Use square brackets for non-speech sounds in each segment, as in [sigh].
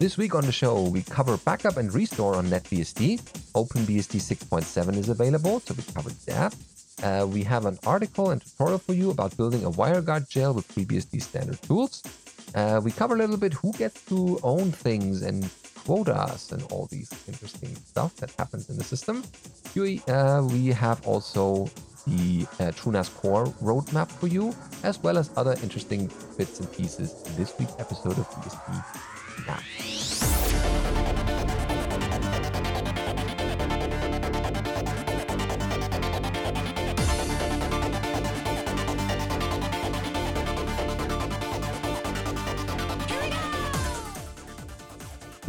This week on the show, we cover backup and restore on NetBSD. OpenBSD 6.7 is available, so we covered that. Uh, we have an article and tutorial for you about building a WireGuard jail with FreeBSD standard tools. Uh, we cover a little bit who gets to own things and quotas and all these interesting stuff that happens in the system. We, uh, we have also the uh, TrueNAS Core roadmap for you, as well as other interesting bits and pieces in this week's episode of BSD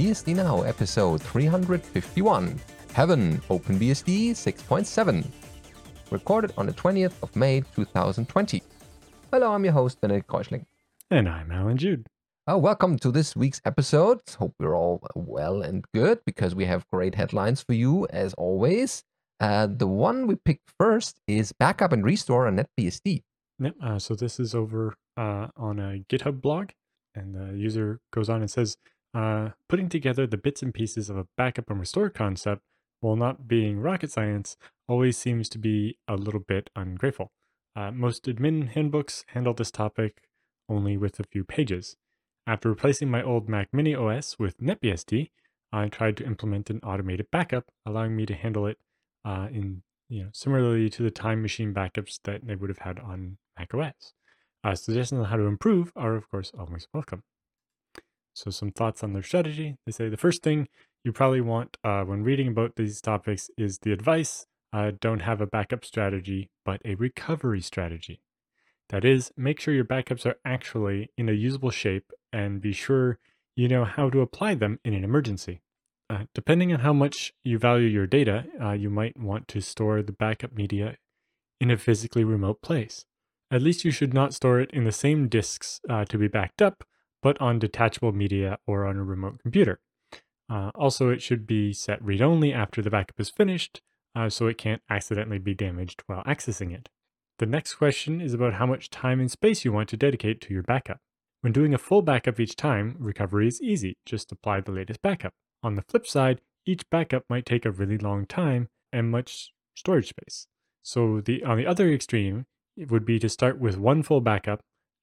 BSD Now, episode 351. Heaven, OpenBSD 6.7. Recorded on the 20th of May 2020. Hello, I'm your host, Benedict Reuschling. And I'm Allan Jude. Uh, welcome to this week's episode. Hope we're all well and good because we have great headlines for you as always. Uh, the one we picked first is Backup and Restore on NetBSD. Yep. Uh, so this is over uh, on a GitHub blog, and the user goes on and says, uh, putting together the bits and pieces of a backup and restore concept, while not being rocket science, always seems to be a little bit ungrateful. Uh, most admin handbooks handle this topic only with a few pages. After replacing my old Mac Mini OS with NetBSD, I tried to implement an automated backup, allowing me to handle it uh, in you know similarly to the time machine backups that they would have had on Mac OS. Uh, suggestions on how to improve are, of course, always welcome. So, some thoughts on their strategy. They say the first thing you probably want uh, when reading about these topics is the advice uh, don't have a backup strategy, but a recovery strategy. That is, make sure your backups are actually in a usable shape and be sure you know how to apply them in an emergency. Uh, depending on how much you value your data, uh, you might want to store the backup media in a physically remote place. At least you should not store it in the same disks uh, to be backed up, but on detachable media or on a remote computer. Uh, also, it should be set read only after the backup is finished, uh, so it can't accidentally be damaged while accessing it. The next question is about how much time and space you want to dedicate to your backup. When doing a full backup each time, recovery is easy, just apply the latest backup. On the flip side, each backup might take a really long time and much storage space. So the on the other extreme, it would be to start with one full backup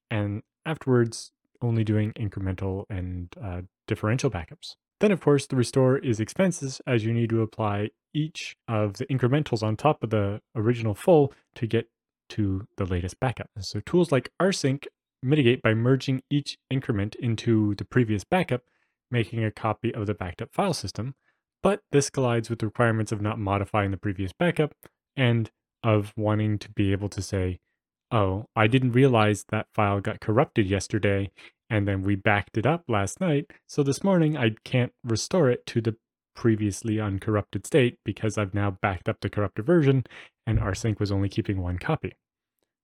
and afterwards only doing incremental and uh, differential backups. Then, of course, the restore is expenses as you need to apply each of the incrementals on top of the original full to get to the latest backup. So, tools like rsync mitigate by merging each increment into the previous backup, making a copy of the backed up file system. But this collides with the requirements of not modifying the previous backup and of wanting to be able to say, oh, I didn't realize that file got corrupted yesterday and then we backed it up last night. So this morning I can't restore it to the previously uncorrupted state because I've now backed up the corrupted version and rsync was only keeping one copy.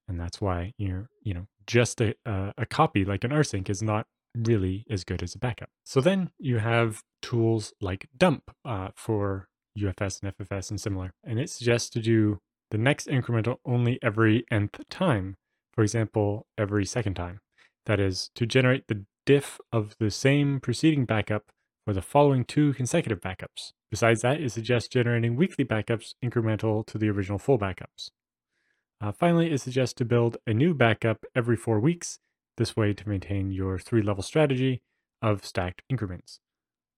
And that's why you're, you know, just a, a, a copy like an rsync is not really as good as a backup. So then you have tools like dump uh, for UFS and FFS and similar. And it suggests to do the next incremental only every nth time. For example, every second time. That is, to generate the diff of the same preceding backup for the following two consecutive backups. Besides that, it suggests generating weekly backups incremental to the original full backups. Uh, finally, it suggests to build a new backup every four weeks, this way to maintain your three level strategy of stacked increments.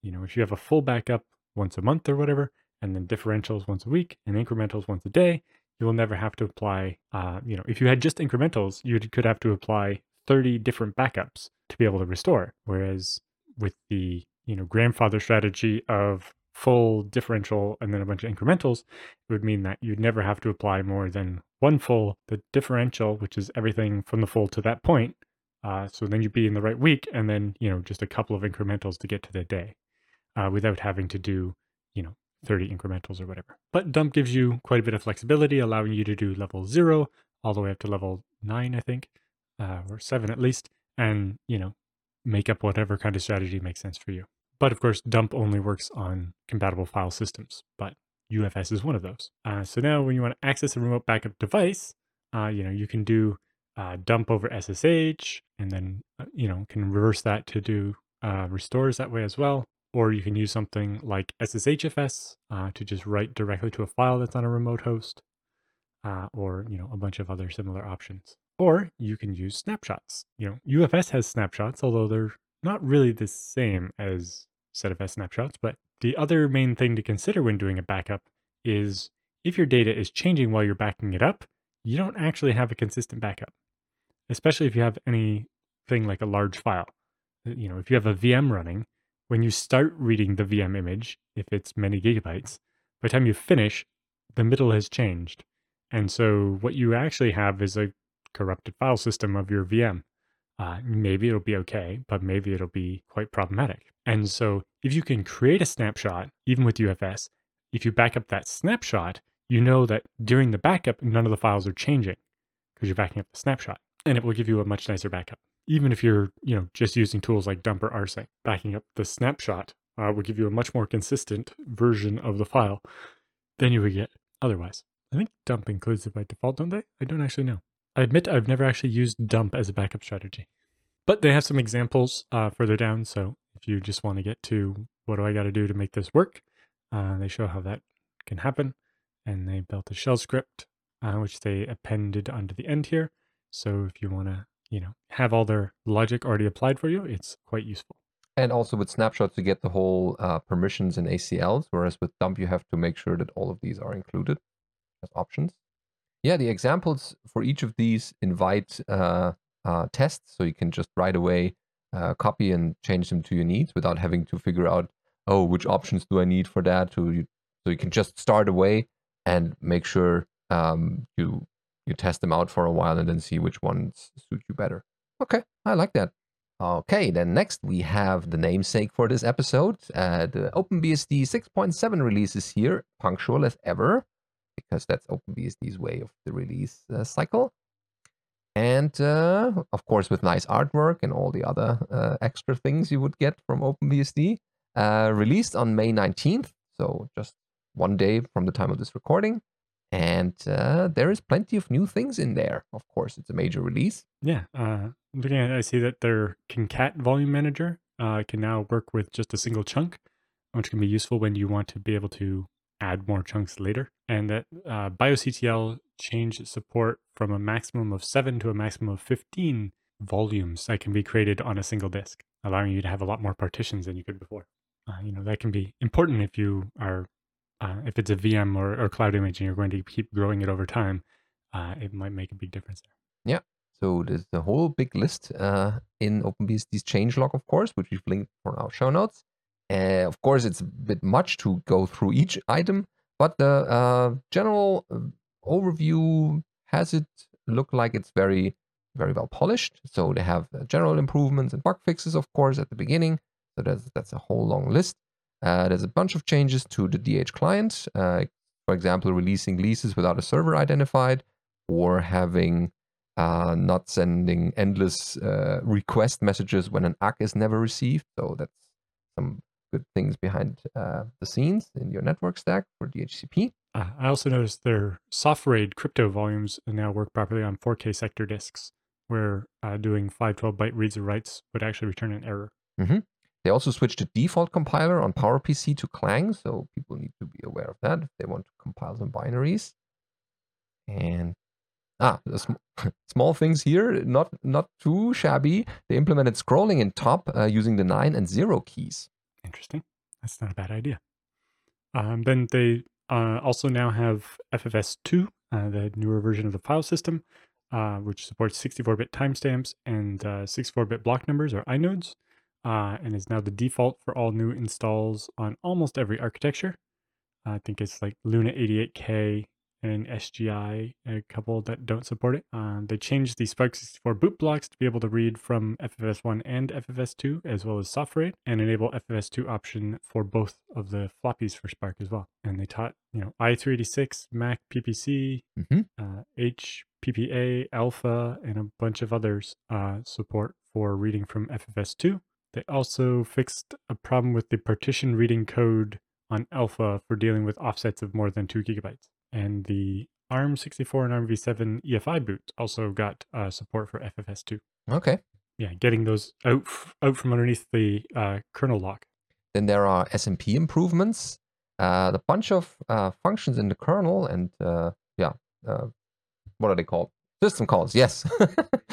You know, if you have a full backup once a month or whatever, and then differentials once a week and incrementals once a day, you will never have to apply, uh, you know, if you had just incrementals, you could have to apply 30 different backups to be able to restore. Whereas with the, you know, grandfather strategy of full differential and then a bunch of incrementals, it would mean that you'd never have to apply more than one full, the differential, which is everything from the full to that point. Uh, so then you'd be in the right week and then, you know, just a couple of incrementals to get to the day uh, without having to do, you know, 30 incrementals or whatever. But dump gives you quite a bit of flexibility, allowing you to do level zero all the way up to level nine, I think uh, or seven at least, and you know, make up whatever kind of strategy makes sense for you. But of course, dump only works on compatible file systems, but UFS is one of those. Uh, so now, when you want to access a remote backup device, uh, you know, you can do uh, dump over SSH, and then uh, you know can reverse that to do uh, restores that way as well. Or you can use something like SSHFS uh, to just write directly to a file that's on a remote host, or you know a bunch of other similar options. Or you can use snapshots. You know, UFS has snapshots, although they're not really the same as ZFS snapshots. But the other main thing to consider when doing a backup is if your data is changing while you're backing it up, you don't actually have a consistent backup, especially if you have anything like a large file. Uh, you know, if you have a VM running, when you start reading the VM image, if it's many gigabytes, by the time you finish, the middle has changed. And so what you actually have is a corrupted file system of your VM. Uh, maybe it'll be okay, but maybe it'll be quite problematic. And so if you can create a snapshot, even with UFS, if you back up that snapshot, you know that during the backup, none of the files are changing because you're backing up the snapshot and it will give you a much nicer backup. Even if you're, you know, just using tools like dump or rsync, backing up the snapshot uh, will give you a much more consistent version of the file than you would get otherwise. I think dump includes it by default, don't they? I don't actually know. I admit I've never actually used dump as a backup strategy, but they have some examples uh, further down. So if you just want to get to what do I got to do to make this work, uh, they show how that can happen and they built a shell script uh, which they appended onto the end here. So if you want to, you know, have all their logic already applied for you, it's quite useful. And also with snapshots, you get the whole uh, permissions and ACLs, whereas with dump, you have to make sure that all of these are included as options. Yeah, the examples for each of these invite uh, uh, tests, so you can just right away uh, copy and change them to your needs without having to figure out, oh, which options do I need for that? So you, so you can just start away and make sure um, you you test them out for a while and then see which ones suit you better. Okay, I like that. Okay, then next we have the namesake for this episode. Uh, the OpenBSD 6.7 release is here, punctual as ever, because that's OpenBSD's way of the release uh, cycle. And uh, of course, with nice artwork and all the other uh, extra things you would get from OpenBSD. Uh, released on May 19th, so just one day from the time of this recording. And uh, there is plenty of new things in there. Of course, it's a major release. Yeah. Uh, looking I see that their concat volume manager can now work with just a single chunk, which can be useful when you want to be able to add more chunks later. And that uh, BIOSCTL changed support from a maximum of seven to a maximum of 15 volumes that can be created on a single disk, allowing you to have a lot more partitions than you could before. Uh, you know, that can be important if you are uh, if it's a VM or, or cloud image and you're going to keep growing it over time, uh, it might make a big difference there. Yeah. So there's a whole big list uh, in OpenBSD's changelog, of course, which we've linked for our show notes. Uh, of course, it's a bit much to go through each item, but the uh, general uh, overview has it look like it's very, very well polished. So they have general improvements and bug fixes, of course, at the beginning. So that's that's a whole long list. Uh, there's a bunch of changes to the DH client. Uh, for example, releasing leases without a server identified, or having uh, not sending endless uh, request messages when an ACK is never received. So that's some good things behind uh, the scenes in your network stack for DHCP. Uh, I also noticed their SoftRAID crypto volumes now work properly on 4K sector disks, where doing 512 byte reads or writes would actually return an error. Mm-hmm. They also switched the default compiler on PowerPC to Clang, so people need to be aware of that if they want to compile some binaries. And ah, sm [laughs] small things here, not not too shabby. They implemented scrolling in top uh, using the nine and zero keys. Interesting. That's not a bad idea. Um, then they uh, also now have FFS2, uh, the newer version of the file system, uh, which supports 64-bit timestamps and 64-bit uh, block numbers or inodes uh, and is now the default for all new installs on almost every architecture. I think it's like Luna 88K and SGI, a couple that don't support it. Uh, they changed the SPARC64 boot blocks to be able to read from FFS1 and FFS2, as well as SoftRAID, and enable FFS2 option for both of the floppies for SPARC as well. And they taught, you know, i386, Mac PPC, mm-hmm. uh, HPPA, Alpha, and a bunch of others uh, support for reading from FFS2. They also fixed a problem with the partition reading code on Alpha for dealing with offsets of more than 2 gigabytes. And the ARM64 and ARMv7 EFI boot also got uh, support for FFS2. Okay. yeah, getting those out out from underneath the uh, kernel lock. Then there are SMP improvements. Uh, a bunch of uh, functions in the kernel and uh, yeah, uh, what are they called? System calls. Yes.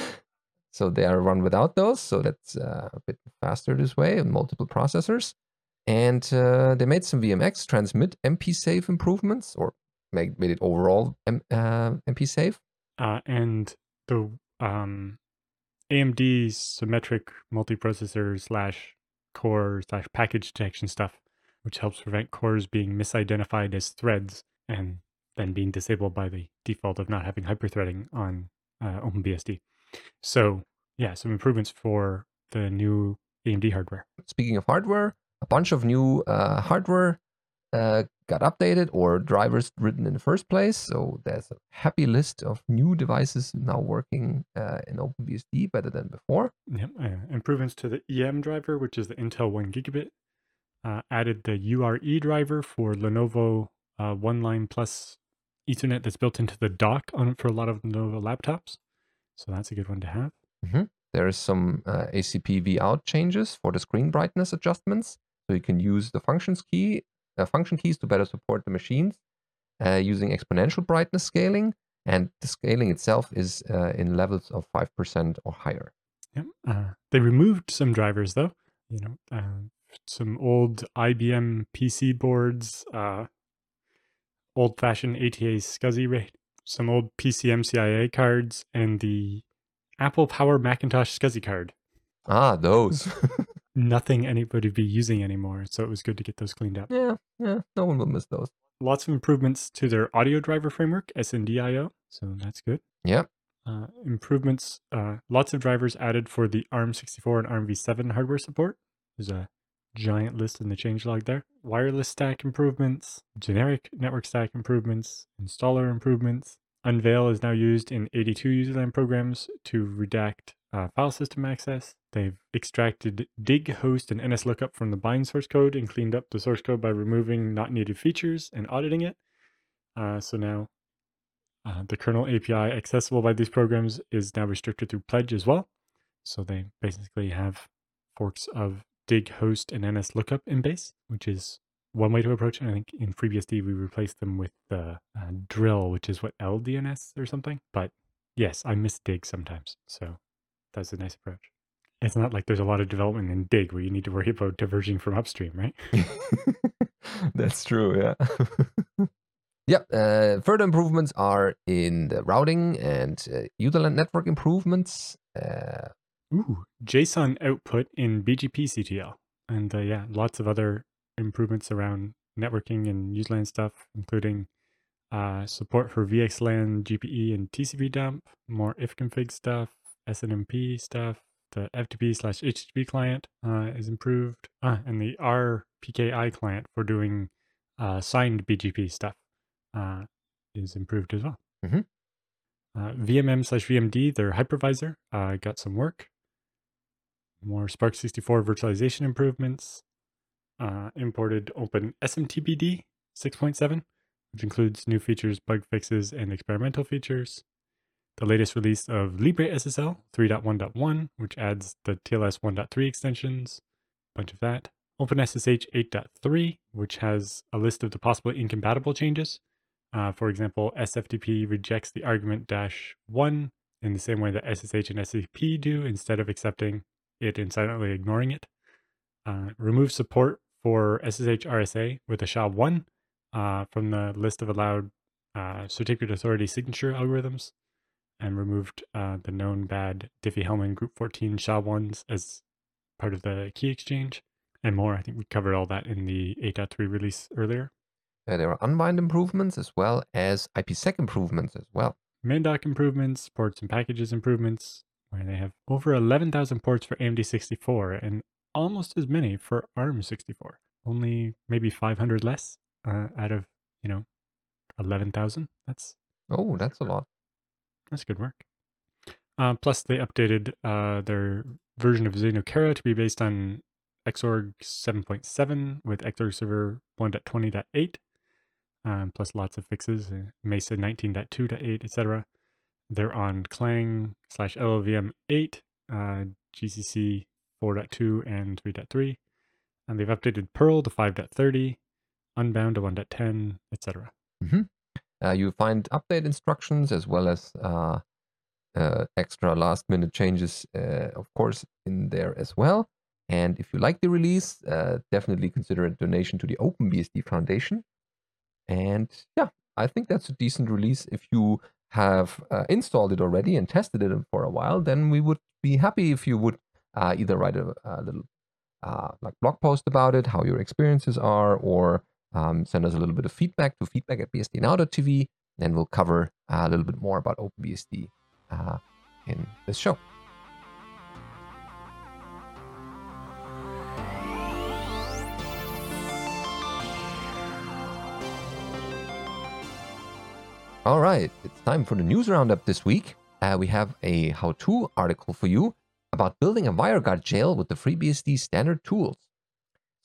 [laughs] so they are run without those. So that's uh, a bit faster this way on multiple processors. And uh, they made some VMX transmit MP safe improvements or made, made it overall M- MP safe. and the um, AMD symmetric multiprocessor slash core slash package detection stuff, which helps prevent cores being misidentified as threads and then being disabled by the default of not having hyperthreading on uh, OpenBSD. So yeah, some improvements for the new AMD hardware. Speaking of hardware, a bunch of new uh, hardware uh, got updated or drivers written in the first place. So there's a happy list of new devices now working uh, in OpenBSD better than before. Yep. Uh, improvements to the EM driver, which is the Intel 1 gigabit. Uh, added the URE driver for Lenovo uh, One Line Plus Ethernet that's built into the dock on for a lot of Lenovo laptops. So that's a good one to have. Mm-hmm. There is some uh, acpivout changes for the screen brightness adjustments. So you can use the functions key uh, function keys to better support the machines uh, using exponential brightness scaling. And the scaling itself is uh, in levels of 5% or higher. Yep. Uh, they removed some drivers, though. You know, uh, some old IBM PC boards, uh, old fashioned ATA SCSI rate, some old PCMCIA cards, and the Apple Power Macintosh SCSI card. Ah, those. [laughs] nothing anybody would be using anymore. So it was good to get those cleaned up. Yeah, yeah, no one will miss those. Lots of improvements to their audio driver framework, SNDIO. So that's good. Yep. Uh, improvements, uh, lots of drivers added for the ARM64 and ARMv7 hardware support. There's a giant list in the changelog there. Wireless stack improvements, generic network stack improvements, installer improvements. Unveil is now used in 82 userland programs to redact uh, file system access. They've extracted dig, host, and nslookup from the bind source code and cleaned up the source code by removing not needed features and auditing it. Uh, so now uh, the kernel API accessible by these programs is now restricted through pledge as well. So they basically have forks of dig, host, and nslookup in base, which is one way to approach it. I think in FreeBSD we replaced them with the uh, drill, which is what LDNS or something. But yes, I miss dig sometimes. So that's a nice approach. It's not like there's a lot of development in Dig where you need to worry about diverging from upstream, right? [laughs] That's true, yeah. [laughs] yep. Uh, further improvements are in the routing and uh, userland network improvements. Uh, Ooh, JSON output in BGP CTL. And uh, yeah, lots of other improvements around networking and userland stuff, including uh, support for VXLAN, GPE, and TCP dump, more ifconfig stuff, SNMP stuff. The FTP slash HTTP client uh, is improved, ah, and the RPKI client for doing uh, signed BGP stuff uh, is improved as well. Mm-hmm. Uh, VMM slash VMD, their hypervisor, uh, got some work. More SPARC64 virtualization improvements. Uh, imported OpenSMTPD 6.7, which includes new features, bug fixes, and experimental features the latest release of LibreSSL 3.1.1, which adds the TLS 1.3 extensions, a bunch of that. OpenSSH 8.3, which has a list of the possible incompatible changes. Uh, for example, SFTP rejects the argument dash 1 in the same way that SSH and SCP do instead of accepting it and silently ignoring it. Uh, remove support for SSH RSA with a SHA-1 uh, from the list of allowed uh, certificate authority signature algorithms and removed uh, the known bad Diffie-Hellman Group 14 SHA-1s as part of the key exchange and more. I think we covered all that in the 8.3 release earlier. Uh, there are unwind improvements as well as IPsec improvements as well. Mandoc improvements, ports and packages improvements, where they have over 11,000 ports for AMD 64 and almost as many for ARM 64. Only maybe 500 less uh, out of, you know, 11,000. That's Oh, that's a lot. That's good work. Uh, plus, they updated uh, their version of Xenocara to be based on Xorg 7.7 with Xorg Server 1.20.8, um, plus lots of fixes, uh, Mesa 19.2.8, etc. They're on Clang slash LLVM 8, uh, GCC 4.2 and 3.3. And they've updated Perl to 5.30, Unbound to 1.10, etc. Mm-hmm. Uh, you find update instructions as well as uh, uh, extra last minute changes, uh, of course, in there as well. And if you like the release, uh, definitely consider a donation to the OpenBSD Foundation. And yeah, I think that's a decent release. If you have uh, installed it already and tested it for a while, then we would be happy if you would either write a, a little like blog post about it, how your experiences are, or um, send us a little bit of feedback to feedback at bsdnow.tv, and we'll cover uh, a little bit more about OpenBSD uh, in this show. All right, it's time for the news roundup this week. Uh, we have a how to article for you about building a WireGuard jail with the FreeBSD standard tools.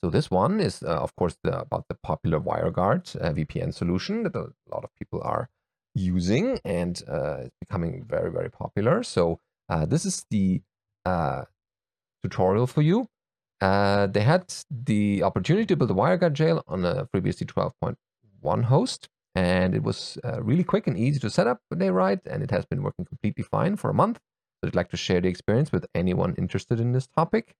So this one is, uh, of course, the, about the popular WireGuard uh, VPN solution that a lot of people are using and uh, it's becoming very, very popular. So uh, this is the uh, tutorial for you. Uh, they had the opportunity to build a WireGuard jail on a FreeBSD 12.1 host, and it was really quick and easy to set up, they write, and it has been working completely fine for a month. So I'd like to share the experience with anyone interested in this topic.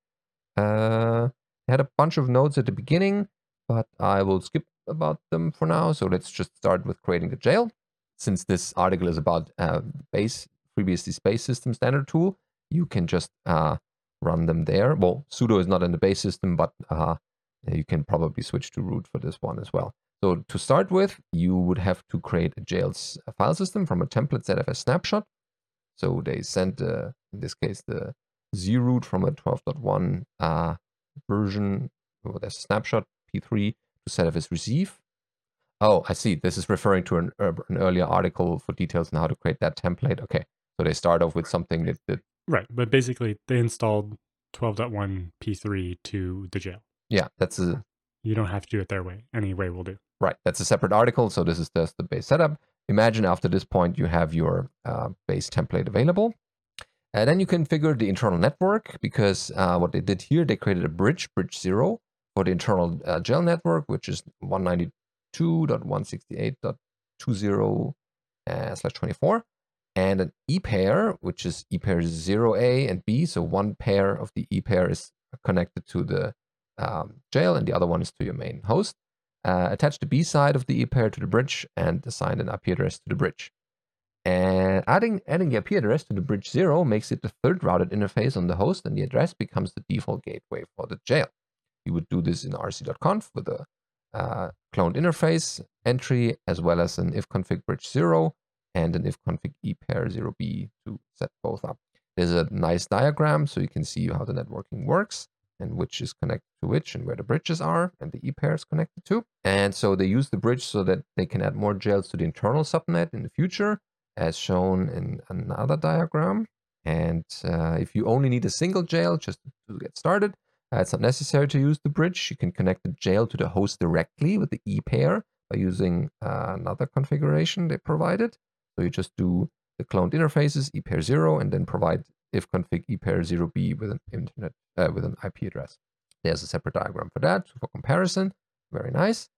Uh, I had a bunch of notes at the beginning, but I will skip about them for now. So let's just start with creating the jail. Since this article is about uh, base FreeBSD space system standard tool, you can just uh, run them there. Well, sudo is not in the base system, but uh, you can probably switch to root for this one as well. So to start with, you would have to create a jail's file system from a template ZFS snapshot. So they sent, uh, in this case, the zroot from a 12.1 uh, version, well, there's a snapshot p3 to set up as receive. Oh, I see. This is referring to an, uh, an earlier article for details on how to create that template. Okay. So they start off with something that, that Right. But basically, they installed 12.1 p3 to the jail. Yeah. That's a. You don't have to do it their way. Any way will do. Right. That's a separate article. So this is just the base setup. Imagine after this point, you have your uh, base template available. And then you configure the internal network because uh, what they did here, they created a bridge, bridge zero, for the internal uh, jail network, which is 192.168.20 uh, slash 24, and an e pair, which is e pair 0A and B. So one pair of the e pair is connected to the um, jail, and the other one is to your main host. Uh, attach the B side of the e pair to the bridge and assign an IP address to the bridge. And adding, adding the IP address to the bridge zero makes it the third routed interface on the host, and the address becomes the default gateway for the jail. You would do this in rc.conf with a uh, cloned interface entry, as well as an ifconfig bridge zero and an ifconfig epair 0b to set both up. There's a nice diagram so you can see how the networking works and which is connected to which and where the bridges are and the epair is connected to. And so they use the bridge so that they can add more jails to the internal subnet in the future as shown in another diagram. And uh, if you only need a single jail just to get started, uh, it's not necessary to use the bridge. You can connect the jail to the host directly with the e-pair by using uh, another configuration they provided. So you just do the cloned interfaces epair 0 and then provide ifconfig epair 0b with an internet uh, with an IP address. There's a separate diagram for that for comparison. Very nice.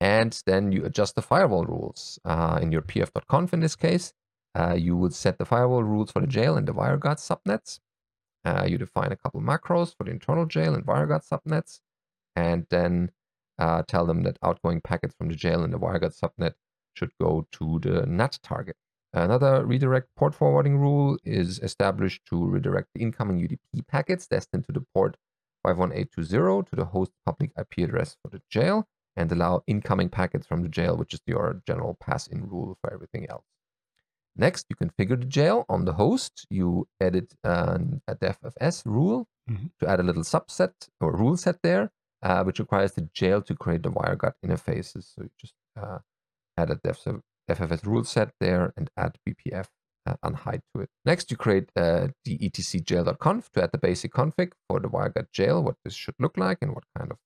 And then you adjust the firewall rules uh, in your pf.conf in this case. Uh, you would set the firewall rules for the jail and the WireGuard subnets. Uh, you define a couple macros for the internal jail and WireGuard subnets, and then uh, tell them that outgoing packets from the jail and the WireGuard subnet should go to the NAT target. Another redirect port forwarding rule is established to redirect the incoming UDP packets destined to the port 51820 to the host public IP address for the jail and allow incoming packets from the jail, which is your general pass in rule for everything else. Next, you configure the jail on the host. You edit an, a devfs rule mm-hmm. to add a little subset or rule set there, uh, which requires the jail to create the WireGuard interfaces. So you just uh, add a def, devfs rule set there and add BPF uh, unhide to it. Next, you create uh, the etc jail.conf to add the basic config for the WireGuard jail, what this should look like and what kind of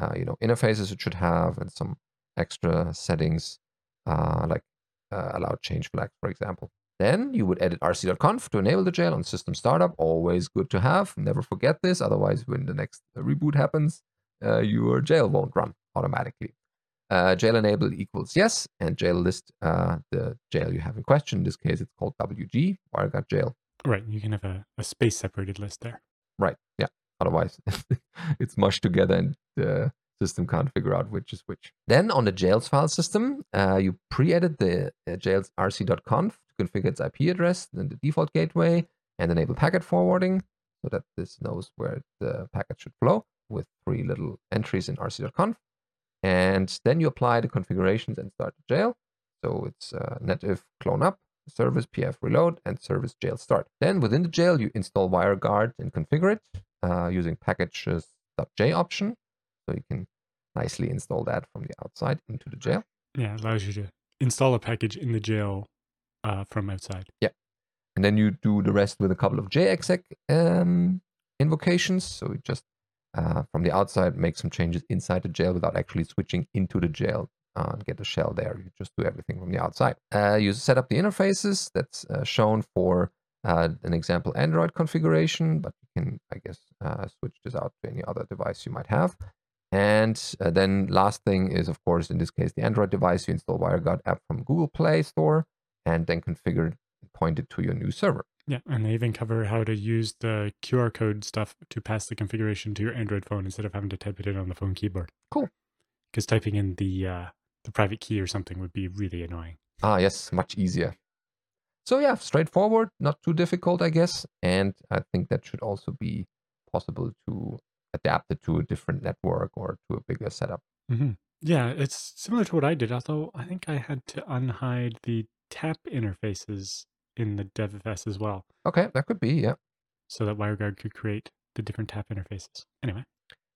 uh, you know interfaces it should have, and some extra settings uh, like uh, allow change flags, for example. Then you would edit rc.conf to enable the jail on system startup. Always good to have. Never forget this. Otherwise, when the next reboot happens, uh, your jail won't run automatically. Uh, jail enabled equals yes, and jail list uh, the jail you have in question. In this case, it's called WG, WireGuard jail. Right. You can have a, a space separated list there. Right. Yeah. Otherwise, [laughs] it's mushed together and the system can't figure out which is which. Then on the jails file system, uh, you pre-edit the uh, jails rc.conf to configure its IP address, then the default gateway, and enable packet forwarding so that this knows where the packet should flow with three little entries in rc.conf. And then you apply the configurations and start the jail. So it's uh, netif clone up, service pf reload, and service jail start. Then within the jail, you install WireGuard and configure it uh, using packages.j option. So you can nicely install that from the outside into the jail. Yeah, it allows you to install a package in the jail uh, from outside. Yeah. And then you do the rest with a couple of JExec um, invocations. So you just uh, from the outside make some changes inside the jail without actually switching into the jail uh, and get the shell there. You just do everything from the outside. Uh, you set up the interfaces that's uh, shown for uh, an example Android configuration, but you can, I guess, uh, switch this out to any other device you might have. And uh, then last thing is, of course, in this case, the Android device. You install WireGuard app from Google Play Store and then configure it, point it to your new server. Yeah, and they even cover how to use the QR code stuff to pass the configuration to your Android phone instead of having to type it in on the phone keyboard. Cool. Because typing in the uh, the private key or something would be really annoying. Ah, yes, much easier. So yeah, straightforward, not too difficult, I guess. And I think that should also be possible to adapt it to a different network or to a bigger setup. Mm-hmm. Yeah, it's similar to what I did, although I think I had to unhide the tap interfaces in the DevFS as well. Okay, that could be, yeah. So that WireGuard could create the different tap interfaces. Anyway.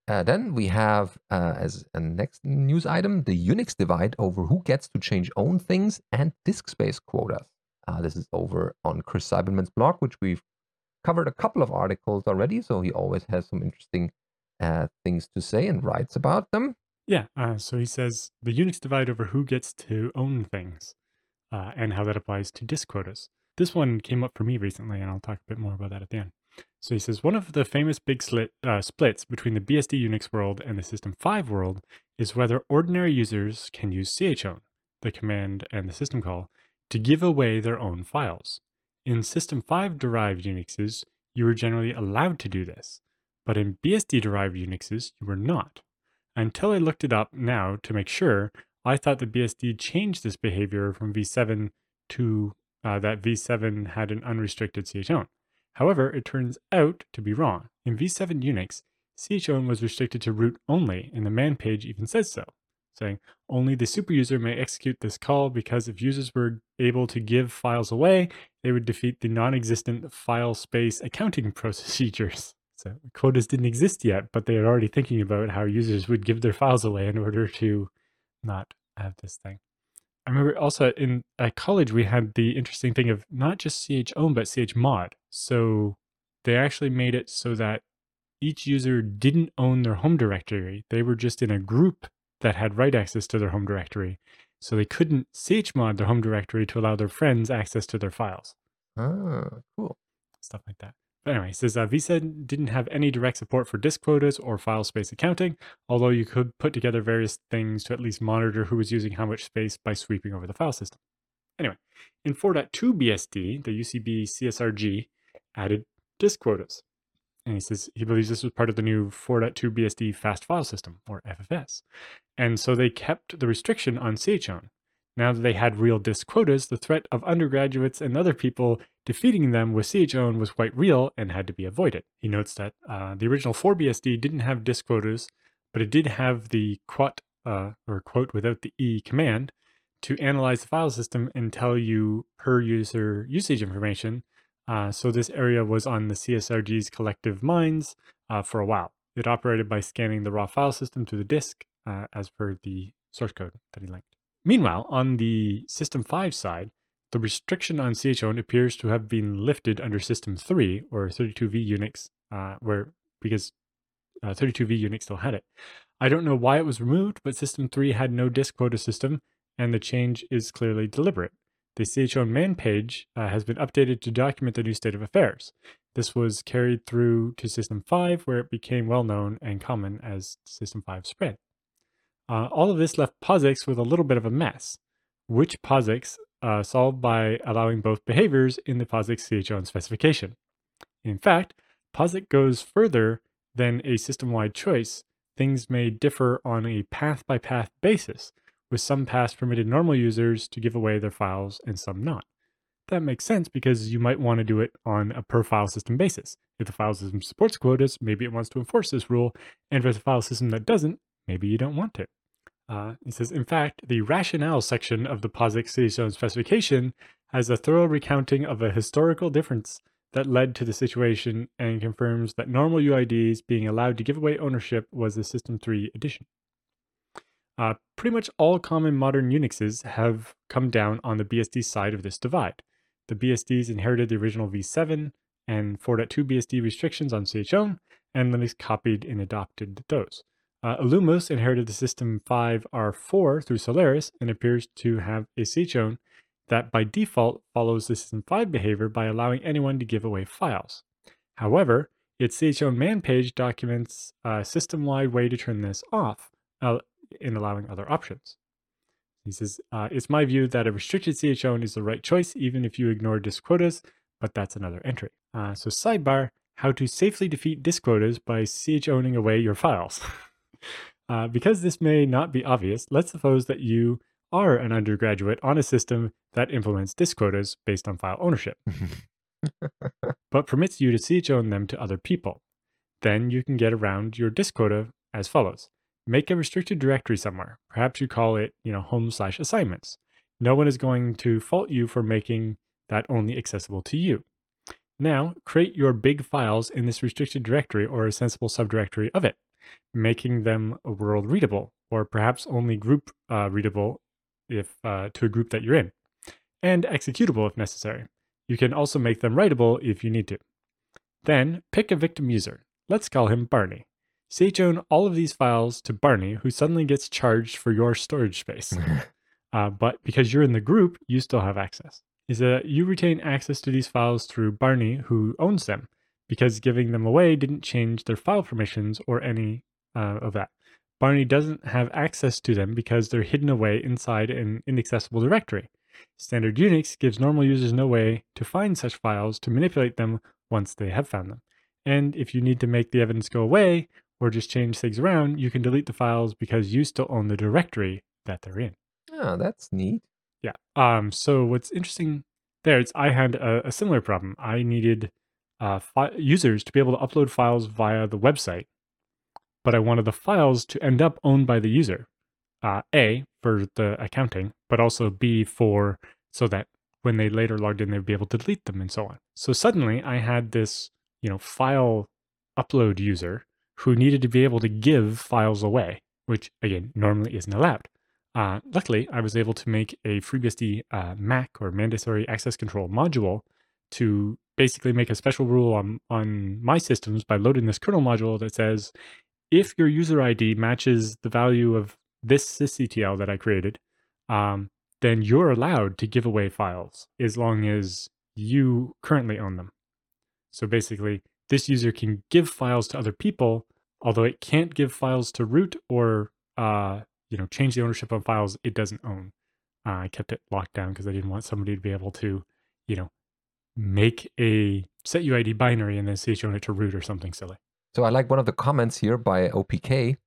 Uh, then we have uh, as a next news item the Unix divide over who gets to change own things and disk space quotas. Uh, this is over on Chris Siebenmann's blog, which we've covered a couple of articles already. So he always has some interesting uh, things to say and writes about them. Yeah. Uh, so he says the Unix divide over who gets to own things uh, and how that applies to disk quotas. This one came up for me recently, and I'll talk a bit more about that at the end. So he says one of the famous big slit, uh, splits between the BSD Unix world and the System 5 world is whether ordinary users can use chown, the command and the system call, to give away their own files. In System 5 derived Unixes, you were generally allowed to do this, but in BSD derived Unixes, you were not. Until I looked it up now to make sure, I thought the BSD changed this behavior from v7 to uh, that v7 had an unrestricted chown. However, it turns out to be wrong. In v7 Unix, chown was restricted to root only, and the man page even says so, saying only the superuser may execute this call because if users were able to give files away, they would defeat the non-existent file space accounting [laughs] procedures. So quotas didn't exist yet, but they are already thinking about how users would give their files away in order to not have this thing. I remember also in at college we had the interesting thing of not just chown but chmod. So they actually made it so that each user didn't own their home directory. They were just in a group that had write access to their home directory. So they couldn't chmod their home directory to allow their friends access to their files. Ah, cool. Stuff like that. But anyway, it says uh, v7 didn't have any direct support for disk quotas or file space accounting, although you could put together various things to at least monitor who was using how much space by sweeping over the file system. Anyway, in 4.2 BSD, the UCB CSRG added disk quotas. And he says he believes this was part of the new 4.2 BSD fast file system, or FFS. And so they kept the restriction on chown. Now that they had real disk quotas, the threat of undergraduates and other people defeating them with chown was quite real and had to be avoided. He notes that uh, the original 4BSD didn't have disk quotas, but it did have the quote, uh, or quote without the E command to analyze the file system and tell you per user usage information. Uh, so this area was on the CSRG's collective minds uh, for a while. It operated by scanning the raw file system to the disk uh, as per the source code that he linked. Meanwhile, on the System 5 side, the restriction on chown appears to have been lifted under System 3 or 32V Unix, uh, where because uh, 32V Unix still had it. I don't know why it was removed, but System 3 had no disk quota system, and the change is clearly deliberate. the chown man page uh, has been updated to document the new state of affairs. This was carried through to System 5, where it became well known and common as System 5 spread. Uh, all of this left POSIX with a little bit of a mess, which POSIX uh, solved by allowing both behaviors in the POSIX chown specification. In fact, POSIX goes further than a system-wide choice. Things may differ on a path-by-path basis, with some paths permitted normal users to give away their files and some not. That makes sense because you might want to do it on a per file system basis. If the file system supports quotas, maybe it wants to enforce this rule, and for the file system that doesn't, maybe you don't want to. Uh, it says, in fact, the rationale section of the POSIX CHown specification has a thorough recounting of a historical difference that led to the situation and confirms that normal UIDs being allowed to give away ownership was the System 3 edition. Uh, pretty much all common modern Unixes have come down on the BSD side of this divide. The BSDs inherited the original v7 and 4.2 BSD restrictions on chown, and Linux copied and adopted those. Uh, Illumos inherited the System 5 R4 through Solaris and appears to have a chown that by default follows the System 5 behavior by allowing anyone to give away files. However, its chown man page documents a system-wide way to turn this off, uh, in allowing other options. He says, uh, It's my view that a restricted chown is the right choice, even if you ignore disk quotas, but that's another entry. Uh, so, sidebar how to safely defeat disk quotas by chowning away your files. [laughs] uh, because this may not be obvious, let's suppose that you are an undergraduate on a system that implements disk quotas based on file ownership, [laughs] but permits you to chown them to other people. Then you can get around your disk quota as follows make a restricted directory somewhere. Perhaps you call it, you know, home slash assignments. No one is going to fault you for making that only accessible to you. Now, create your big files in this restricted directory or a sensible subdirectory of it, making them world readable, or perhaps only group uh, readable if uh, to a group that you're in, and executable if necessary. You can also make them writable if you need to. Then pick a victim user. Let's call him Barney chown all of these files to Barney, who suddenly gets charged for your storage space. [laughs] uh, but because you're in the group, you still have access. Is that you retain access to these files through Barney, who owns them, because giving them away didn't change their file permissions or any uh, of that. Barney doesn't have access to them because they're hidden away inside an inaccessible directory. Standard Unix gives normal users no way to find such files to manipulate them once they have found them. And if you need to make the evidence go away, or just change things around, you can delete the files because you still own the directory that they're in. Oh, that's neat. Yeah. Um. So what's interesting there is I had a, a similar problem. I needed uh, fi- users to be able to upload files via the website, but I wanted the files to end up owned by the user. Uh, a for the accounting, but also B for so that when they later logged in, they'd be able to delete them and so on. So suddenly, I had this you know file upload user who needed to be able to give files away, which again normally isn't allowed. Uh, luckily, I was able to make a FreeBSD uh, MAC or mandatory access control module to basically make a special rule on, on my systems by loading this kernel module that says if your user ID matches the value of this sysctl that I created, um, then you're allowed to give away files as long as you currently own them. So basically, this user can give files to other people, although it can't give files to root or uh, you know change the ownership of files it doesn't own. Uh, I kept it locked down because I didn't want somebody to be able to, you know, make a set UID binary and then chown it to root or something silly. So I like one of the comments here by OPK.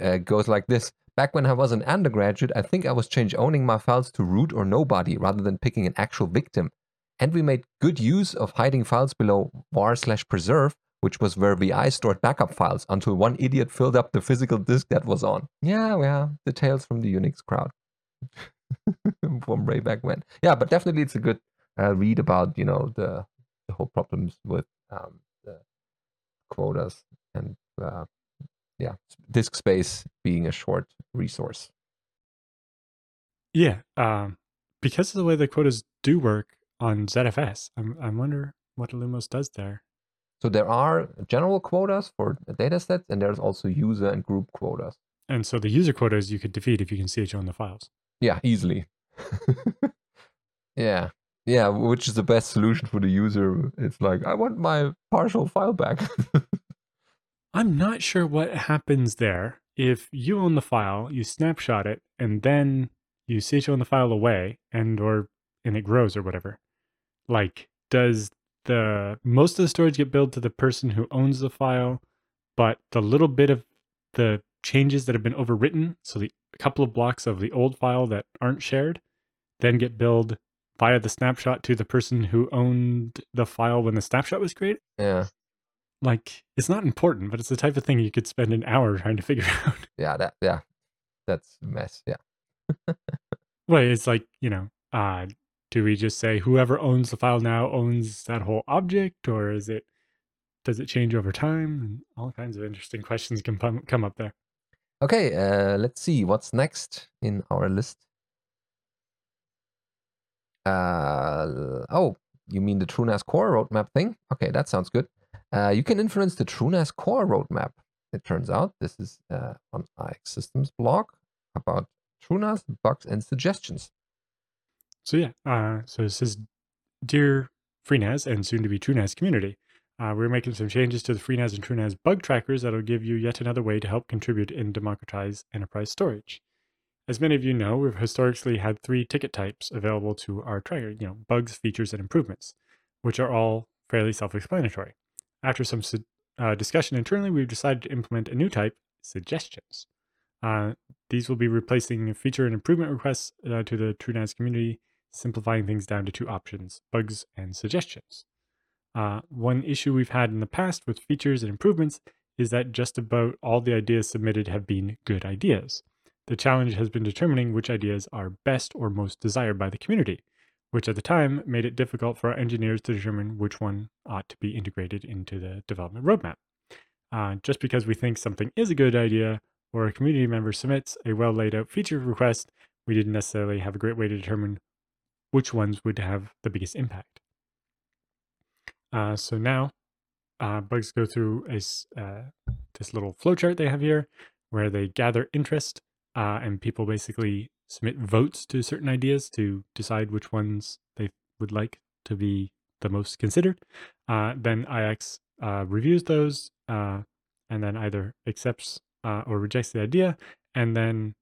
Uh, goes like this. Back when I was an undergraduate, I think I was change owning my files to root or nobody rather than picking an actual victim. And we made good use of hiding files below var slash preserve, which was where VI stored backup files until one idiot filled up the physical disk that was on. Yeah, yeah, the tales from the Unix crowd [laughs] from way back when. Yeah, but definitely it's a good uh, read about, you know, the, the whole problems with um, the quotas and, uh, yeah, disk space being a short resource. Yeah, um, because of the way the quotas do work, on ZFS. I'm, I wonder what Illumos does there. So there are general quotas for data sets, and there's also user and group quotas. And so the user quotas you could defeat if you can see it on the files. Yeah, easily. [laughs] Yeah. Yeah, which is the best solution for the user? It's like, I want my partial file back. [laughs] I'm not sure what happens there. If you own the file, you snapshot it, and then you CHO the file away, and or and it grows or whatever. Like, does the most of the storage get billed to the person who owns the file, but the little bit of the changes that have been overwritten, so the couple of blocks of the old file that aren't shared, then get billed via the snapshot to the person who owned the file when the snapshot was created. Yeah. Like it's not important, but it's the type of thing you could spend an hour trying to figure [laughs] out. Yeah, that yeah. That's a mess. Yeah. [laughs] well, it's like, you know, uh do we just say whoever owns the file now owns that whole object or is it does it change over time and all kinds of interesting questions can come up there okay uh, let's see what's next in our list uh, oh, you mean the TrueNAS Core roadmap thing? Okay, that sounds good. Uh, you can influence the TrueNAS Core roadmap. It turns out this is uh, on iXsystems blog about TrueNAS bugs and suggestions. So yeah, uh, so this is dear FreeNAS and soon to be TrueNAS community. Uh, we're making some changes to the FreeNAS and TrueNAS bug trackers that'll give you yet another way to help contribute and democratize enterprise storage. As many of you know, we've historically had three ticket types available to our you know, bugs, features, and improvements, which are all fairly self-explanatory. After some uh, discussion internally, we've decided to implement a new type, suggestions. Uh, these will be replacing feature and improvement requests uh, to the TrueNAS community, simplifying things down to two options, bugs and suggestions. Uh, one issue we've had in the past with features and improvements is that just about all the ideas submitted have been good ideas. The challenge has been determining which ideas are best or most desired by the community, which at the time made it difficult for our engineers to determine which one ought to be integrated into the development roadmap. Uh, just because we think something is a good idea or a community member submits a well laid out feature request, we didn't necessarily have a great way to determine which ones would have the biggest impact. Uh, so now, uh, bugs go through a, uh, this little flowchart they have here where they gather interest uh, and people basically submit votes to certain ideas to decide which ones they would like to be the most considered. Uh, then IX uh, reviews those uh, and then either accepts uh, or rejects the idea and then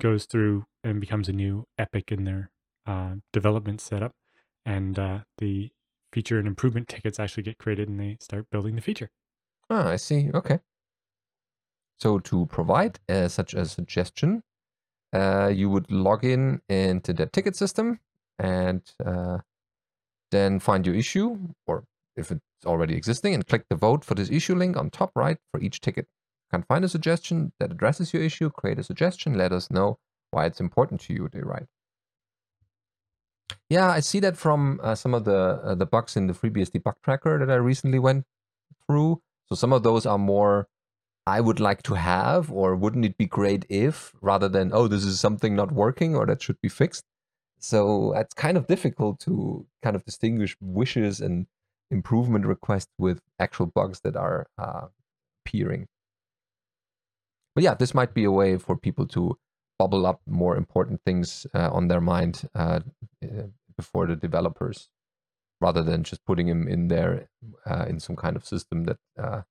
goes through and becomes a new epic in their uh, development setup. And the feature and improvement tickets actually get created and they start building the feature. Ah, I see. Okay. So to provide uh, such a suggestion, uh, you would log in into the ticket system and uh, then find your issue, or if it's already existing, and click the vote for this issue link on top right for each ticket. You can find a suggestion that addresses your issue, create a suggestion, let us know why it's important to you, they write. Yeah, I see that from uh, some of the uh, the bugs in the FreeBSD bug tracker that I recently went through. So some of those are more I would like to have, or wouldn't it be great if, rather than, oh, this is something not working or that should be fixed. So it's kind of difficult to kind of distinguish wishes and improvement requests with actual bugs that are uh, appearing. But yeah, this might be a way for people to bubble up more important things uh, on their mind uh, uh before the developers, rather than just putting them in there uh, in some kind of system that uh,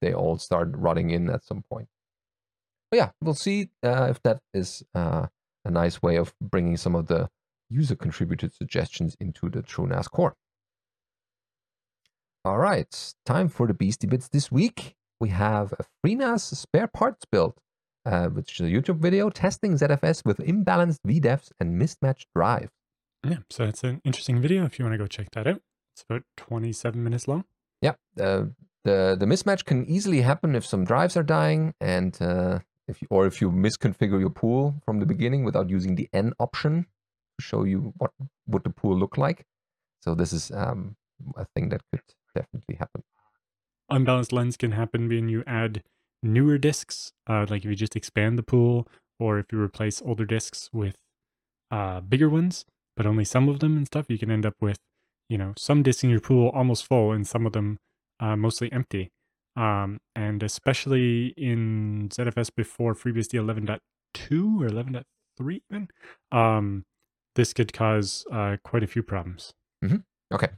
they all start rotting in at some point. But yeah, we'll see uh, if that is uh, a nice way of bringing some of the user contributed suggestions into the TrueNAS core. All right, time for the Beastie Bits this week. We have a FreeNAS spare parts build, uh, which is a YouTube video testing ZFS with imbalanced VDEVs and mismatched drives. Yeah, so it's an interesting video if you want to go check that out. It's about 27 minutes long. Yeah, uh, the the mismatch can easily happen if some drives are dying and uh, if you, or if you misconfigure your pool from the beginning without using the N option to show you what would the pool look like. So this is um, a thing that could definitely happen. Unbalanced lens can happen when you add newer disks, uh, like if you just expand the pool, or if you replace older disks with uh, bigger ones, but only some of them and stuff. You can end up with, you know, some disks in your pool almost full, and some of them uh, mostly empty. Um, and especially in ZFS before FreeBSD 11.2 or 11.3 even, um, this could cause uh, quite a few problems. Okay.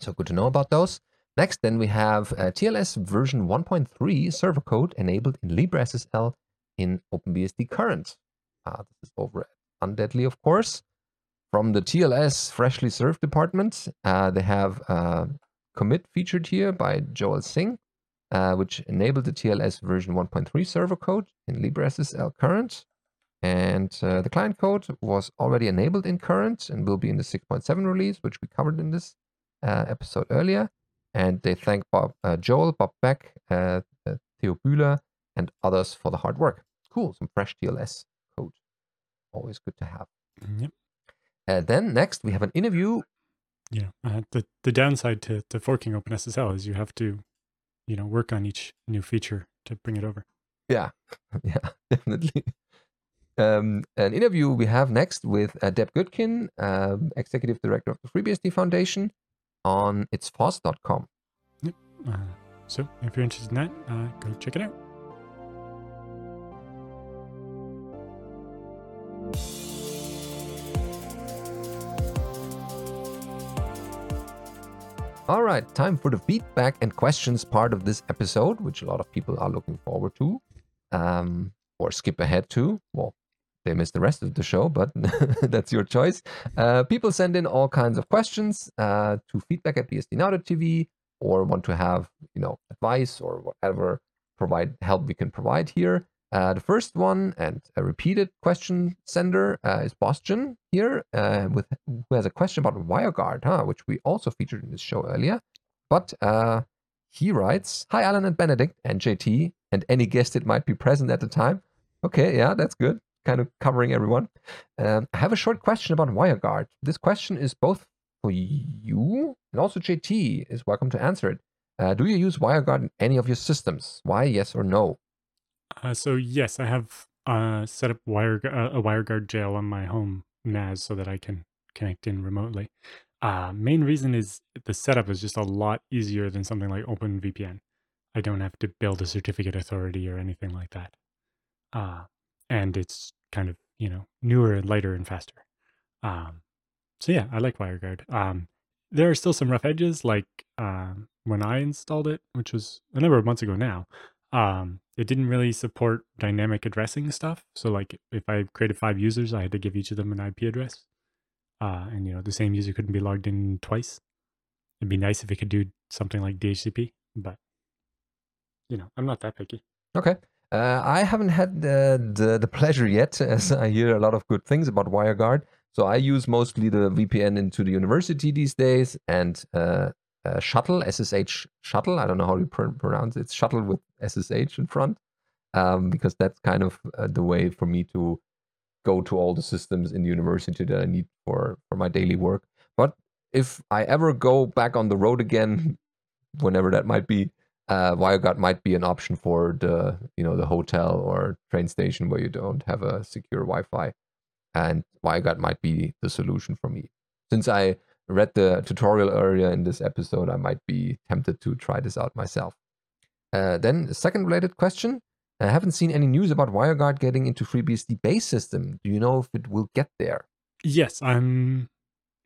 So good to know about those. Next, then we have uh, TLS version 1.3 server code enabled in LibreSSL in OpenBSD current. Uh, this is over at Undeadly, of course. From the TLS freshly served department, uh, they have a commit featured here by Joel Sing, uh, which enabled the TLS version 1.3 server code in LibreSSL current. And uh, the client code was already enabled in current and will be in the 6.7 release, which we covered in this uh, episode earlier. And they thank Bob, uh, Joel, Bob Beck, uh, uh, Theo Bühler, and others for the hard work. Cool, some fresh TLS code. Always good to have. Yep. Uh, then next, we have an interview. Yeah. Uh, the the downside to, to forking OpenSSL is you have to, you know, work on each new feature to bring it over. Yeah, [laughs] yeah, [laughs] definitely. Um, an interview we have next with uh, Deb Goodkin, um, Executive Director of the FreeBSD Foundation, on itsfoss.com. Uh, so if you're interested in that, uh, go check it out. All right, time for the feedback and questions part of this episode, which a lot of people are looking forward to, um, or skip ahead to. Well, they missed the rest of the show, but [laughs] that's your choice. Uh, people send in all kinds of questions uh, to feedback at bsdnow.tv or want to have you know advice or whatever provide help we can provide here. Uh, the first one and a repeated question sender uh, is Boston here, uh, with who has a question about WireGuard, huh, which we also featured in this show earlier. But uh, he writes, "Hi, Allan and Benedict and JT, and any guest that might be present at the time." Okay, yeah, that's good. Kind of covering everyone. Um, I have a short question about WireGuard. This question is both for you and also JT is welcome to answer it. Uh, do you use WireGuard in any of your systems? Why, yes or no? Uh, so yes, I have uh, set up wire uh, a WireGuard jail on my home NAS so that I can connect in remotely. Uh, main reason is the setup is just a lot easier than something like OpenVPN. I don't have to build a certificate authority or anything like that. Uh, and it's kind of you know newer and lighter and faster. Um, so yeah, I like WireGuard. Um, there are still some rough edges, like um, when I installed it, which was a number of months ago now. Um, it didn't really support dynamic addressing stuff. So like if I created five users, I had to give each of them an IP address. Uh, and you know the same user couldn't be logged in twice. It'd be nice if it could do something like DHCP, but you know I'm not that picky. Okay. Uh, I haven't had the, the, the pleasure yet, [laughs] as I hear a lot of good things about WireGuard. So I use mostly the VPN into the university these days and uh, uh, Shuttle, SSH Shuttle. I don't know how you pr- pronounce it. Shuttle with SSH in front, um, because that's kind of uh, the way for me to go to all the systems in the university that I need for for my daily work. But if I ever go back on the road again, [laughs] whenever that might be, uh, WireGuard might be an option for the you know the hotel or train station where you don't have a secure Wi-Fi, and WireGuard might be the solution for me. Since I read the tutorial earlier in this episode, I might be tempted to try this out myself. Uh, then, second related question. I haven't seen any news about WireGuard getting into FreeBSD base system. Do you know if it will get there? Yes, I'm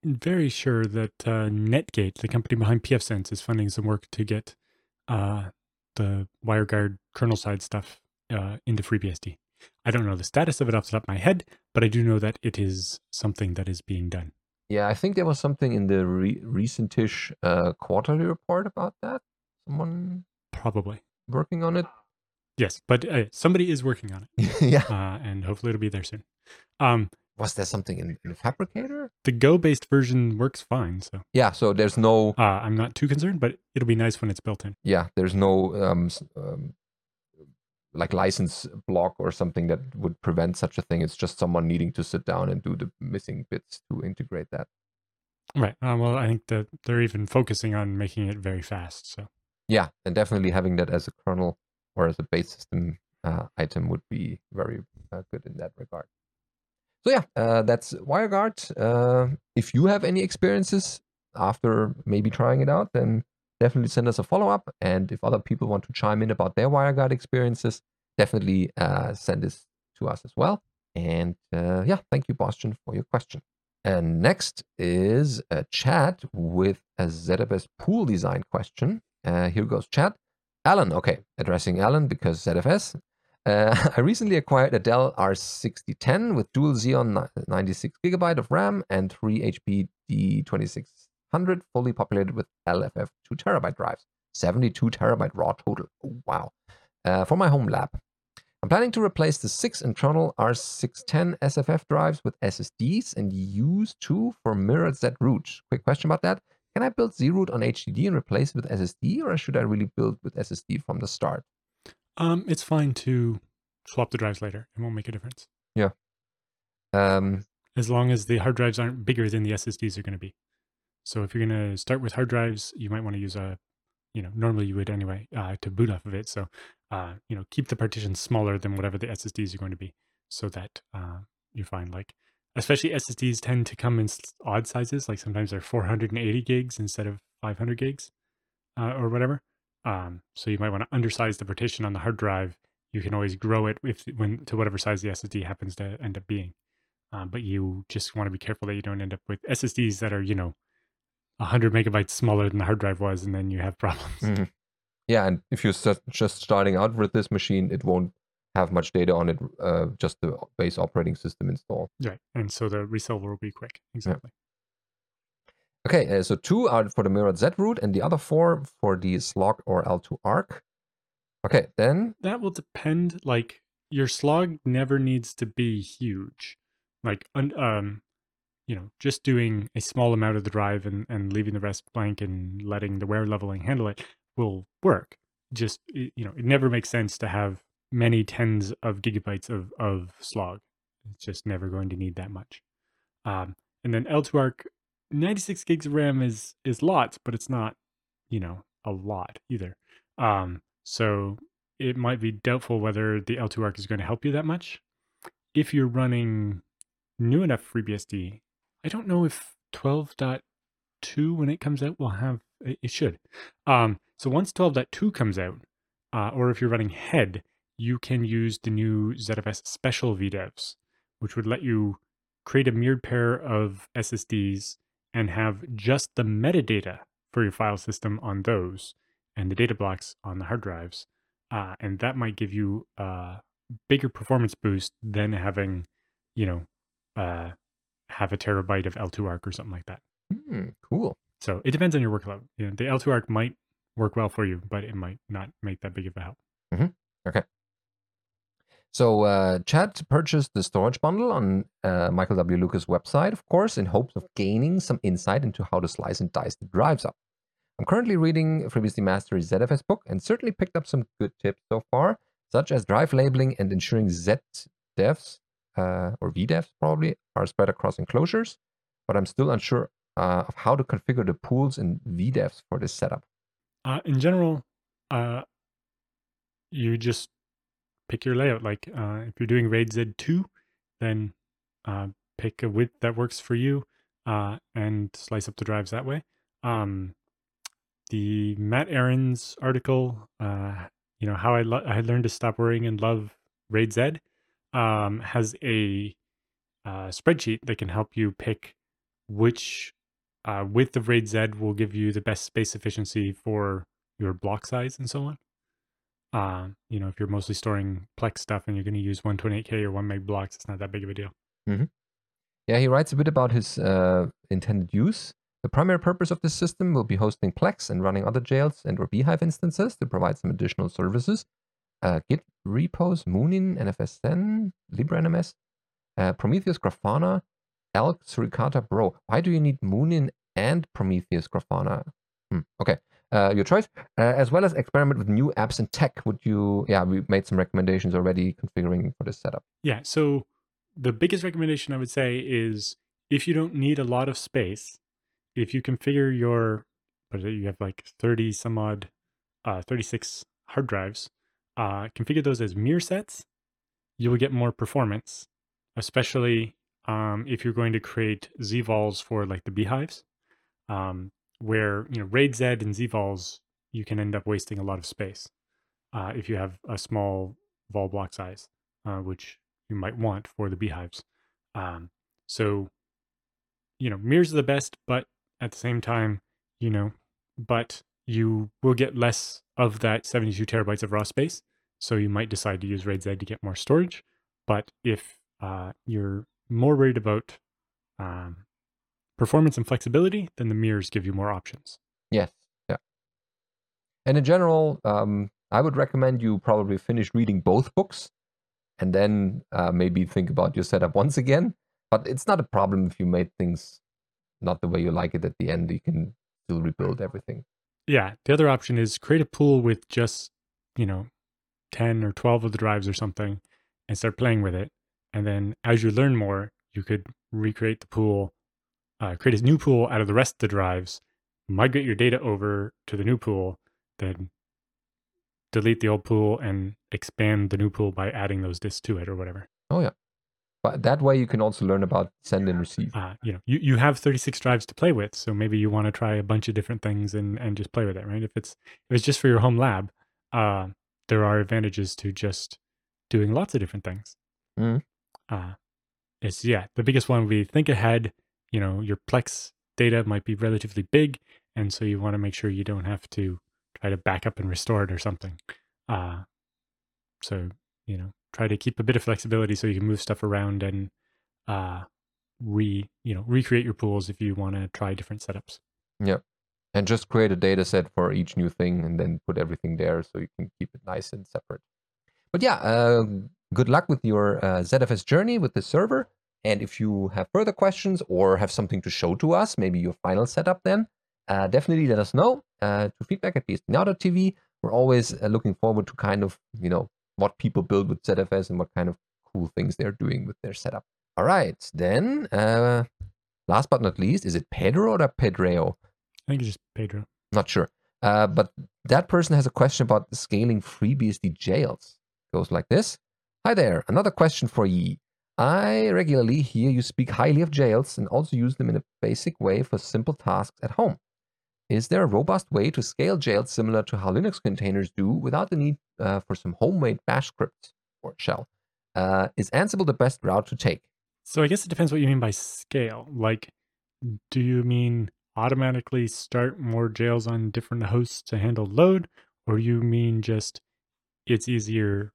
very sure that uh, Netgate, the company behind pfSense, is funding some work to get uh, the WireGuard kernel side stuff uh, into FreeBSD. I don't know the status of it off the top of my head, but I do know that it is something that is being done. Yeah, I think there was something in the re- recentish uh, quarterly report about that. Someone Probably. working on it. Yes, but uh, somebody is working on it, [laughs] yeah. uh, and hopefully it'll be there soon. Um, Was there something in, in the Phabricator? the Go-based version works fine, so Yeah. So there's no. uh, I'm not too concerned. But it'll be nice when it's built in. Yeah, there's no um, um, like license block or something that would prevent such a thing. It's just someone needing to sit down and do the missing bits to integrate that. Right. Uh, well, I think that they're even focusing on making it very fast. So Yeah, and definitely having that as a kernel or as a base system uh, item would be very uh, good in that regard. So yeah, uh, that's WireGuard. Uh, if you have any experiences after maybe trying it out, then definitely send us a follow up. And if other people want to chime in about their WireGuard experiences, definitely uh, send this to us as well. And uh, yeah, thank you, Boston, for your question. And next is a Chad with a ZFS pool design question. Uh, here goes Chad. Allan, okay, addressing Allan because ZFS. Uh, [laughs] I recently acquired a Dell R610 with dual Xeon 96 gigabyte of RAM and three HP D2600 fully populated with LFF 2 terabyte drives. 72 terabyte raw total. Oh, wow. Uh, for my home lab. I'm planning to replace the six internal R610 SFF drives with SSDs and use two for mirrored Z root. Quick question about that. Can I build Z root on HDD and replace it with SSD, or should I really build with SSD from the start? Um, it's fine to swap the drives later. It won't make a difference. Yeah. Um, as long as the hard drives aren't bigger than the SSDs are going to be. So if you're going to start with hard drives, you might want to use a, you know, normally you would anyway uh, to boot off of it. So uh, you know, keep the partitions smaller than whatever the SSDs are going to be, so that uh, you find like, especially SSDs tend to come in odd sizes. Like sometimes they're 480 gigs instead of 500 gigs, uh, or whatever. Um, so you might want to undersize the partition on the hard drive. You can always grow it if when to whatever size the SSD happens to end up being. Um, but you just want to be careful that you don't end up with SSDs that are you know 100 megabytes smaller than the hard drive was, and then you have problems. Mm-hmm yeah, and if you're just starting out with this machine, it won't have much data on it, uh, just the base operating system install. Right, and so the resilver will be quick. Exactly. Yeah. Okay, uh, so two are for the mirrored Z root, and the other four for the slog or L2ARC. Okay, then that will depend. Like your slog never needs to be huge. Like um, you know, just doing a small amount of the drive and, and leaving the rest blank and letting the wear leveling handle it will work. Just you know, it never makes sense to have many tens of gigabytes of of slog. It's just never going to need that much. Um, and then L2ARC, 96 gigs of RAM is is lots, but it's not, you know, a lot either. Um, so it might be doubtful whether the L2ARC is going to help you that much. If you're running new enough FreeBSD, I don't know if 12.2 when it comes out will have it should. Um, so once 12.2 comes out, uh, or if you're running head, you can use the new ZFS special VDEVs, which would let you create a mirrored pair of SSDs and have just the metadata for your file system on those and the data blocks on the hard drives. Uh, and that might give you a bigger performance boost than having, you know, uh, have a terabyte of L2ARC or something like that. Mm, cool. So it depends on your workload. You know, the L2ARC might work well for you, but it might not make that big of a help. Mm-hmm. Okay. So uh, Chad purchased the storage bundle on uh, Michael W. Lucas' website, of course, in hopes of gaining some insight into how to slice and dice the drives up. I'm currently reading FreeBSD Mastery's ZFS book and certainly picked up some good tips so far, such as drive labeling and ensuring Z devs, uh, or VDEVs probably, are spread across enclosures, but I'm still unsure uh, of how to configure the pools in VDEVs for this setup? Uh, in general, uh, you just pick your layout. Like uh, if you're doing RAID Z2, then uh, pick a width that works for you and slice up the drives that way. Um, the Matt Ahrens article, you know, how I, lo- I learned to stop worrying and love RAID Z, um, has a spreadsheet that can help you pick which uh, with the RAID Z will give you the best space efficiency for your block size and so on. Uh, you know, if you're mostly storing Plex stuff and you're going to use 128K or 1 meg blocks, it's not that big of a deal. Mm-hmm. Yeah, he writes a bit about his uh, intended use. The primary purpose of this system will be hosting Plex and running other jails and or bhyve instances to provide some additional services. Uh, Git repos, Munin, NFS10, LibreNMS, uh, Prometheus Grafana, Elk Suricata Bro. Why do you need Munin and Prometheus Grafana? Hmm, okay, uh, your choice. Uh, as well as experiment with new apps and tech. Would you? Yeah, we made some recommendations already configuring for this setup. Yeah. So the biggest recommendation I would say is if you don't need a lot of space, if you configure your? You have like thirty some odd, uh, thirty six hard drives. Uh, configure those as mirror sets. You will get more performance, especially um, if you're going to create zvols for like the bhyves, um, where you know RAID Z and zvols, you can end up wasting a lot of space uh, if you have a small vol block size, uh, which you might want for the bhyves. Um, so, you know, mirrors are the best, but at the same time, you know, but you will get less of that 72 terabytes of raw space. So you might decide to use RAID Z to get more storage. But if uh, you're more worried about um, performance and flexibility, then the mirrors give you more options. Yes. Yeah. And in general, um, I would recommend you probably finish reading both books and then uh, maybe think about your setup once again. But it's not a problem if you made things not the way you like it at the end. You can still rebuild everything. Yeah. The other option is create a pool with just, you know, 10 or 12 of the drives or something and start playing with it. And then as you learn more, you could recreate the pool, uh, create a new pool out of the rest of the drives, migrate your data over to the new pool, then delete the old pool and expand the new pool by adding those disks to it or whatever. Oh, yeah. But that way you can also learn about send and receive. Uh, you know, you, you have 36 drives to play with, so maybe you want to try a bunch of different things and, and just play with it, right? If it's if it's just for your home lab, uh, there are advantages to just doing lots of different things. Mm. Uh, it's yeah, the biggest one would be think ahead. You know, your Plex data might be relatively big, and so you want to make sure you don't have to try to back up and restore it or something. Uh, so you know, try to keep a bit of flexibility so you can move stuff around and uh, re you know recreate your pools if you want to try different setups. Yep. And just create a data set for each new thing and then put everything there so you can keep it nice and separate. But yeah, uh, good luck with your uh, ZFS journey with the server. And if you have further questions or have something to show to us, maybe your final setup then, uh, definitely let us know uh, to feedback at bsdnow.tv. We're always uh, looking forward to kind of, you know, what people build with ZFS and what kind of cool things they're doing with their setup. All right, then, uh, last but not least, is it Pedro or Pedreo? I think it's just Pedro. Not sure. Uh, but that person has a question about scaling FreeBSD jails. Goes like this. Hi there, another question for ye. I regularly hear you speak highly of jails and also use them in a basic way for simple tasks at home. Is there a robust way to scale jails similar to how Linux containers do without the need uh, for some homemade bash script or shell? Uh, is Ansible the best route to take? So I guess it depends what you mean by scale. Like, do you mean automatically start more jails on different hosts to handle load, or you mean just it's easier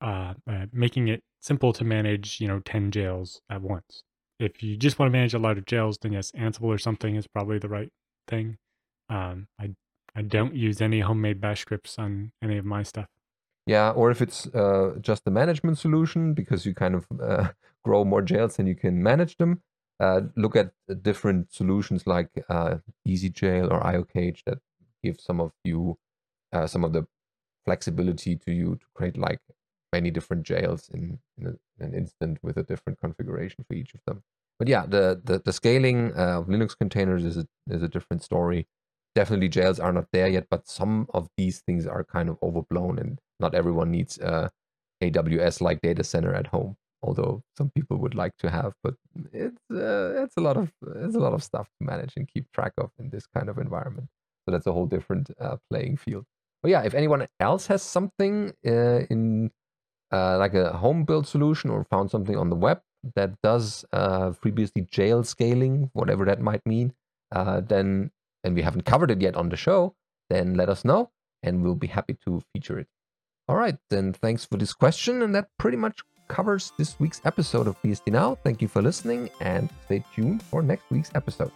uh, uh, making it simple to manage, you know, 10 jails at once? If you just want to manage a lot of jails, then yes, Ansible or something is probably the right thing. Um, I I don't use any homemade bash scripts on any of my stuff. Yeah, or if it's uh, just the management solution because you kind of uh, [laughs] grow more jails and you can manage them. Uh, look at different solutions like uh, ezjail or IOCage that give some of you uh, some of the flexibility to you to create like many different jails in, in, a, an instant with a different configuration for each of them. But yeah, the the, the scaling uh, of Linux containers is a, is a different story definitely jails are not there yet, but some of these things are kind of overblown, and not everyone needs a AWS like data center at home. Although some people would like to have, but it's uh, it's a lot of it's a lot of stuff to manage and keep track of in this kind of environment. So that's a whole different uh, playing field. But yeah, if anyone else has something uh, in uh, like a home build solution or found something on the web that does uh, FreeBSD jail scaling, whatever that might mean, uh, then and we haven't covered it yet on the show, then let us know and we'll be happy to feature it. All right, then thanks for this question. And that pretty much covers this week's episode of BSD Now. Thank you for listening and stay tuned for next week's episode.